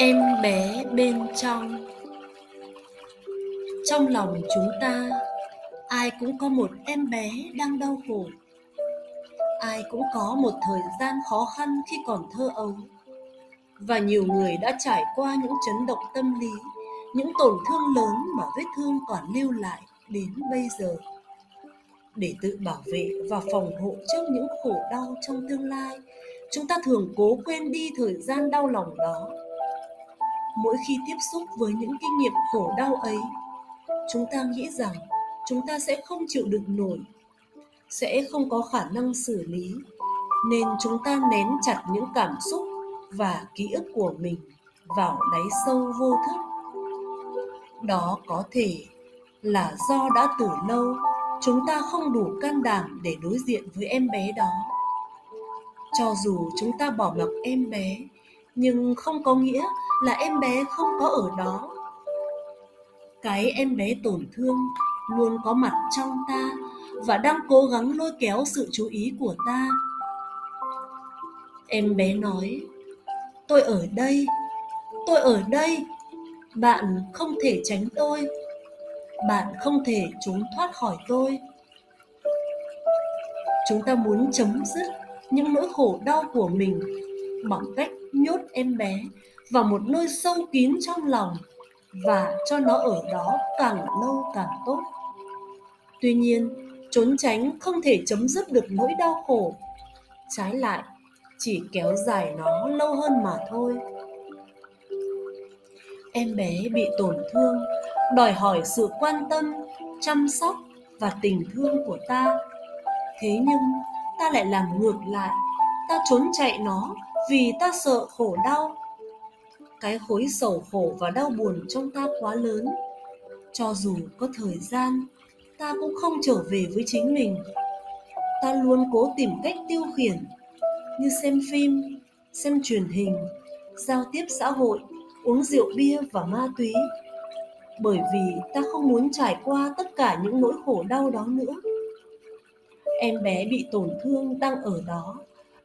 em bé bên trong. Trong lòng chúng ta, ai cũng có một em bé đang đau khổ. Ai cũng có một thời gian khó khăn khi còn thơ ấu. Và nhiều người đã trải qua những chấn động tâm lý, những tổn thương lớn mà vết thương còn lưu lại đến bây giờ. Để tự bảo vệ và phòng hộ trước những khổ đau trong tương lai, chúng ta thường cố quên đi thời gian đau lòng đó mỗi khi tiếp xúc với những kinh nghiệm khổ đau ấy, chúng ta nghĩ rằng chúng ta sẽ không chịu đựng nổi, sẽ không có khả năng xử lý, nên chúng ta nén chặt những cảm xúc và ký ức của mình vào đáy sâu vô thức. Đó có thể là do đã từ lâu chúng ta không đủ can đảm để đối diện với em bé đó. Cho dù chúng ta bỏ mặc em bé nhưng không có nghĩa là em bé không có ở đó. Cái em bé tổn thương luôn có mặt trong ta và đang cố gắng lôi kéo sự chú ý của ta. Em bé nói, tôi ở đây, tôi ở đây. Bạn không thể tránh tôi. Bạn không thể trốn thoát khỏi tôi. Chúng ta muốn chấm dứt những nỗi khổ đau của mình bằng cách nhốt em bé vào một nơi sâu kín trong lòng và cho nó ở đó càng lâu càng tốt. Tuy nhiên, trốn tránh không thể chấm dứt được nỗi đau khổ. Trái lại, chỉ kéo dài nó lâu hơn mà thôi. Em bé bị tổn thương, đòi hỏi sự quan tâm, chăm sóc và tình thương của ta. Thế nhưng, ta lại làm ngược lại, ta trốn chạy nó vì ta sợ khổ đau, cái khối sầu khổ và đau buồn trong ta quá lớn. Cho dù có thời gian, ta cũng không trở về với chính mình. Ta luôn cố tìm cách tiêu khiển, như xem phim, xem truyền hình, giao tiếp xã hội, uống rượu bia và ma túy. Bởi vì ta không muốn trải qua tất cả những nỗi khổ đau đó nữa. Em bé bị tổn thương đang ở đó.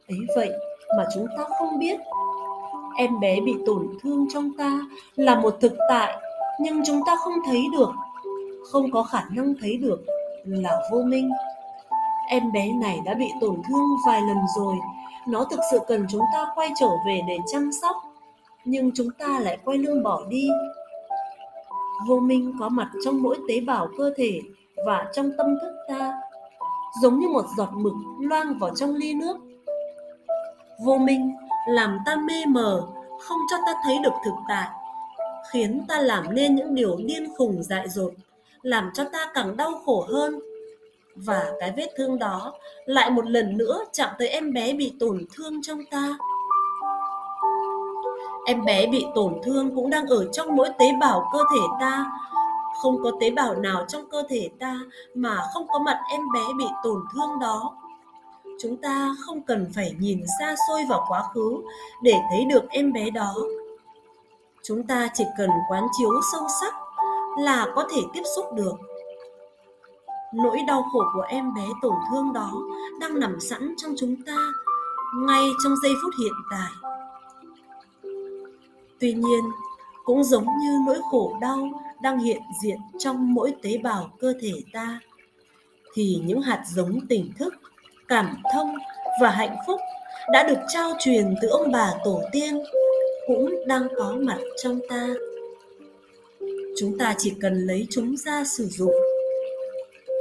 Ấy vậy mà chúng ta không biết. Em bé bị tổn thương trong ta là một thực tại, nhưng chúng ta không thấy được. Không có khả năng thấy được là vô minh. Em bé này đã bị tổn thương vài lần rồi. Nó thực sự cần chúng ta quay trở về để chăm sóc, nhưng chúng ta lại quay lưng bỏ đi. Vô minh có mặt trong mỗi tế bào cơ thể và trong tâm thức ta, giống như một giọt mực loang vào trong ly nước vô minh, làm ta mê mờ, không cho ta thấy được thực tại, khiến ta làm nên những điều điên khùng dại dột, làm cho ta càng đau khổ hơn. Và cái vết thương đó lại một lần nữa chạm tới em bé bị tổn thương trong ta. Em bé bị tổn thương cũng đang ở trong mỗi tế bào cơ thể ta. Không có tế bào nào trong cơ thể ta mà không có mặt em bé bị tổn thương đó chúng ta không cần phải nhìn xa xôi vào quá khứ để thấy được em bé đó. Chúng ta chỉ cần quán chiếu sâu sắc là có thể tiếp xúc được. Nỗi đau khổ của em bé tổn thương đó đang nằm sẵn trong chúng ta ngay trong giây phút hiện tại. Tuy nhiên, cũng giống như nỗi khổ đau đang hiện diện trong mỗi tế bào cơ thể ta, thì những hạt giống tỉnh thức cảm thông và hạnh phúc đã được trao truyền từ ông bà tổ tiên cũng đang có mặt trong ta. Chúng ta chỉ cần lấy chúng ra sử dụng.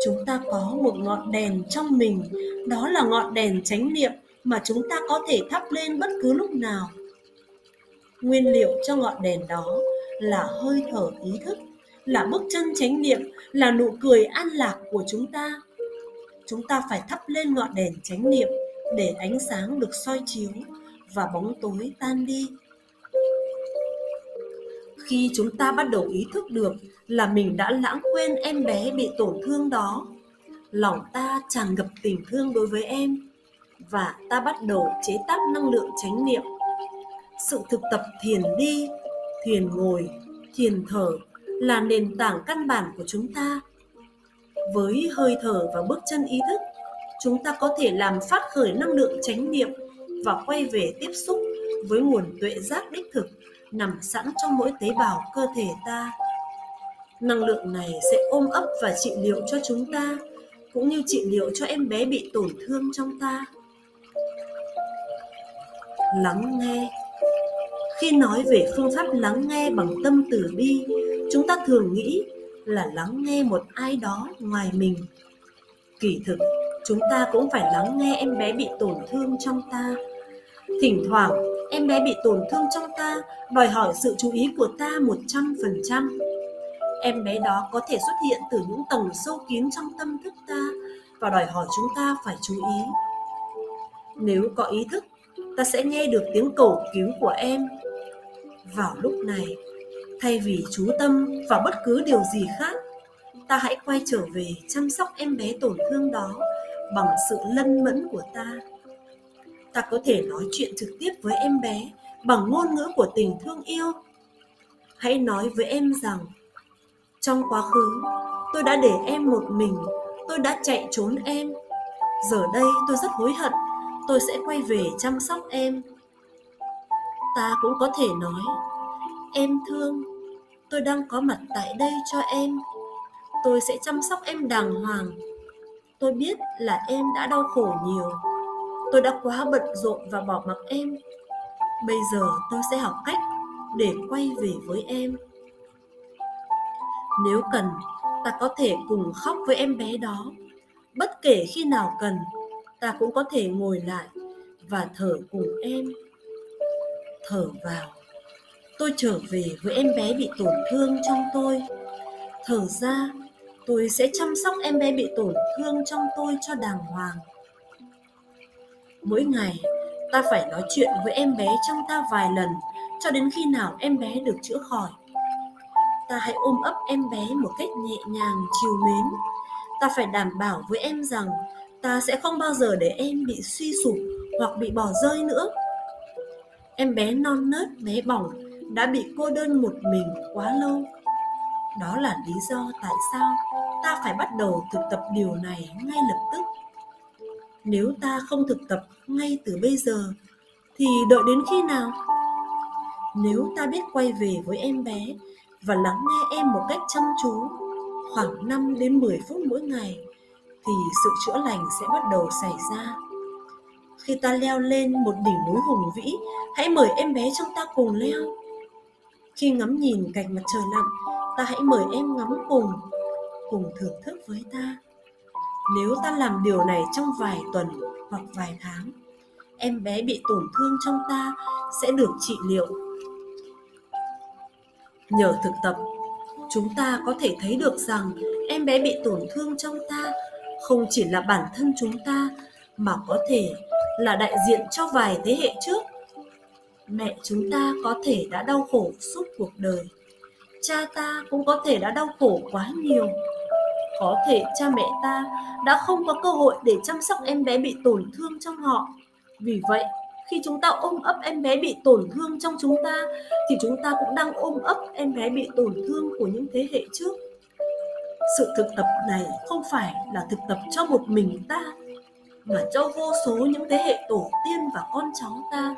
Chúng ta có một ngọn đèn trong mình, đó là ngọn đèn chánh niệm mà chúng ta có thể thắp lên bất cứ lúc nào. Nguyên liệu cho ngọn đèn đó là hơi thở ý thức, là bước chân chánh niệm, là nụ cười an lạc của chúng ta chúng ta phải thắp lên ngọn đèn chánh niệm để ánh sáng được soi chiếu và bóng tối tan đi. Khi chúng ta bắt đầu ý thức được là mình đã lãng quên em bé bị tổn thương đó, lòng ta tràn ngập tình thương đối với em và ta bắt đầu chế tác năng lượng chánh niệm. Sự thực tập thiền đi, thiền ngồi, thiền thở là nền tảng căn bản của chúng ta với hơi thở và bước chân ý thức. Chúng ta có thể làm phát khởi năng lượng chánh niệm và quay về tiếp xúc với nguồn tuệ giác đích thực nằm sẵn trong mỗi tế bào cơ thể ta. Năng lượng này sẽ ôm ấp và trị liệu cho chúng ta, cũng như trị liệu cho em bé bị tổn thương trong ta. Lắng nghe. Khi nói về phương pháp lắng nghe bằng tâm từ bi, chúng ta thường nghĩ là lắng nghe một ai đó ngoài mình. Kỳ thực, chúng ta cũng phải lắng nghe em bé bị tổn thương trong ta. Thỉnh thoảng, em bé bị tổn thương trong ta đòi hỏi sự chú ý của ta một trăm phần trăm. Em bé đó có thể xuất hiện từ những tầng sâu kín trong tâm thức ta và đòi hỏi chúng ta phải chú ý. Nếu có ý thức, ta sẽ nghe được tiếng cầu cứu của em. Vào lúc này thay vì chú tâm vào bất cứ điều gì khác, ta hãy quay trở về chăm sóc em bé tổn thương đó bằng sự lân mẫn của ta. Ta có thể nói chuyện trực tiếp với em bé bằng ngôn ngữ của tình thương yêu. Hãy nói với em rằng, trong quá khứ, tôi đã để em một mình, tôi đã chạy trốn em. Giờ đây tôi rất hối hận, tôi sẽ quay về chăm sóc em. Ta cũng có thể nói, em thương tôi đang có mặt tại đây cho em. Tôi sẽ chăm sóc em đàng hoàng. Tôi biết là em đã đau khổ nhiều. Tôi đã quá bận rộn và bỏ mặc em. Bây giờ tôi sẽ học cách để quay về với em. Nếu cần, ta có thể cùng khóc với em bé đó. Bất kể khi nào cần, ta cũng có thể ngồi lại và thở cùng em. Thở vào tôi trở về với em bé bị tổn thương trong tôi. Thở ra, tôi sẽ chăm sóc em bé bị tổn thương trong tôi cho đàng hoàng. Mỗi ngày, ta phải nói chuyện với em bé trong ta vài lần, cho đến khi nào em bé được chữa khỏi. Ta hãy ôm ấp em bé một cách nhẹ nhàng, chiều mến. Ta phải đảm bảo với em rằng ta sẽ không bao giờ để em bị suy sụp hoặc bị bỏ rơi nữa. Em bé non nớt, bé bỏng đã bị cô đơn một mình quá lâu đó là lý do tại sao ta phải bắt đầu thực tập điều này ngay lập tức nếu ta không thực tập ngay từ bây giờ thì đợi đến khi nào nếu ta biết quay về với em bé và lắng nghe em một cách chăm chú khoảng 5 đến 10 phút mỗi ngày thì sự chữa lành sẽ bắt đầu xảy ra. Khi ta leo lên một đỉnh núi hùng vĩ, hãy mời em bé trong ta cùng leo. Khi ngắm nhìn cảnh mặt trời lặn, ta hãy mời em ngắm cùng, cùng thưởng thức với ta. Nếu ta làm điều này trong vài tuần hoặc vài tháng, em bé bị tổn thương trong ta sẽ được trị liệu nhờ thực tập chúng ta có thể thấy được rằng em bé bị tổn thương trong ta không chỉ là bản thân chúng ta mà có thể là đại diện cho vài thế hệ trước mẹ chúng ta có thể đã đau khổ suốt cuộc đời. Cha ta cũng có thể đã đau khổ quá nhiều. Có thể cha mẹ ta đã không có cơ hội để chăm sóc em bé bị tổn thương trong họ. Vì vậy, khi chúng ta ôm ấp em bé bị tổn thương trong chúng ta, thì chúng ta cũng đang ôm ấp em bé bị tổn thương của những thế hệ trước. Sự thực tập này không phải là thực tập cho một mình ta, mà cho vô số những thế hệ tổ tiên và con cháu ta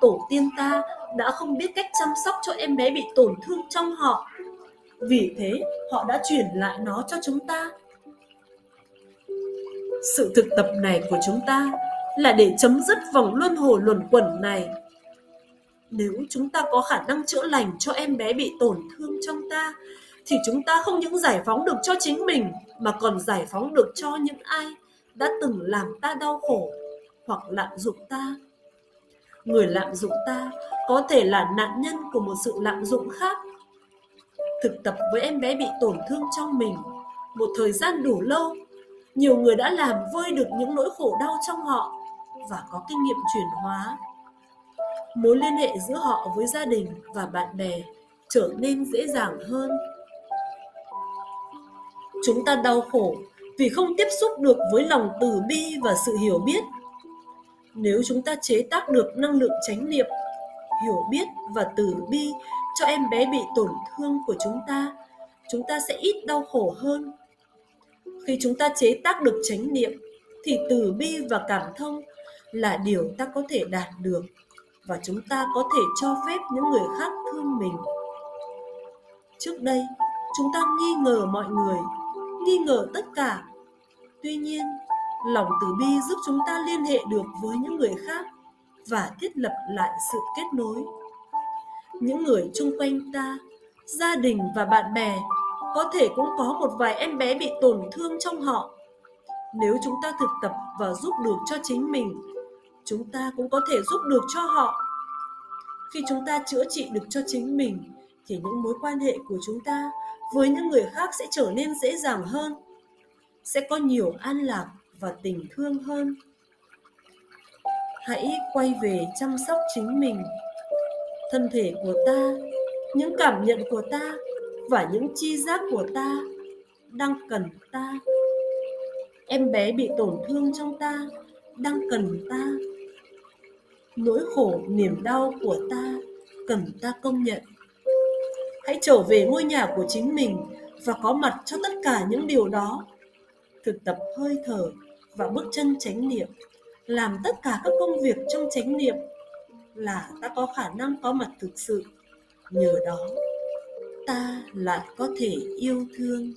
tổ tiên ta đã không biết cách chăm sóc cho em bé bị tổn thương trong họ. Vì thế, họ đã chuyển lại nó cho chúng ta. Sự thực tập này của chúng ta là để chấm dứt vòng luân hồi luẩn quẩn này. Nếu chúng ta có khả năng chữa lành cho em bé bị tổn thương trong ta, thì chúng ta không những giải phóng được cho chính mình, mà còn giải phóng được cho những ai đã từng làm ta đau khổ hoặc lạm dụng ta người lạm dụng ta có thể là nạn nhân của một sự lạm dụng khác. Thực tập với em bé bị tổn thương trong mình, một thời gian đủ lâu, nhiều người đã làm vơi được những nỗi khổ đau trong họ và có kinh nghiệm chuyển hóa. Mối liên hệ giữa họ với gia đình và bạn bè trở nên dễ dàng hơn. Chúng ta đau khổ vì không tiếp xúc được với lòng từ bi và sự hiểu biết nếu chúng ta chế tác được năng lượng chánh niệm, hiểu biết và từ bi cho em bé bị tổn thương của chúng ta chúng ta sẽ ít đau khổ hơn. Khi chúng ta chế tác được chánh niệm, thì từ bi và cảm thông là điều ta có thể đạt được và chúng ta có thể cho phép những người khác thương mình. Trước đây, chúng ta nghi ngờ mọi người, nghi ngờ tất cả. Tuy nhiên lòng từ bi giúp chúng ta liên hệ được với những người khác và thiết lập lại sự kết nối. Những người chung quanh ta, gia đình và bạn bè có thể cũng có một vài em bé bị tổn thương trong họ. Nếu chúng ta thực tập và giúp được cho chính mình, chúng ta cũng có thể giúp được cho họ. Khi chúng ta chữa trị được cho chính mình, thì những mối quan hệ của chúng ta với những người khác sẽ trở nên dễ dàng hơn, sẽ có nhiều an lạc và tình thương hơn. Hãy quay về chăm sóc chính mình, thân thể của ta, những cảm nhận của ta và những chi giác của ta đang cần ta. Em bé bị tổn thương trong ta đang cần ta. Nỗi khổ, niềm đau của ta cần ta công nhận. Hãy trở về ngôi nhà của chính mình và có mặt cho tất cả những điều đó. Thực tập hơi thở và bước chân chánh niệm. Làm tất cả các công việc trong chánh niệm là ta có khả năng có mặt thực sự. Nhờ đó, ta lại có thể yêu thương.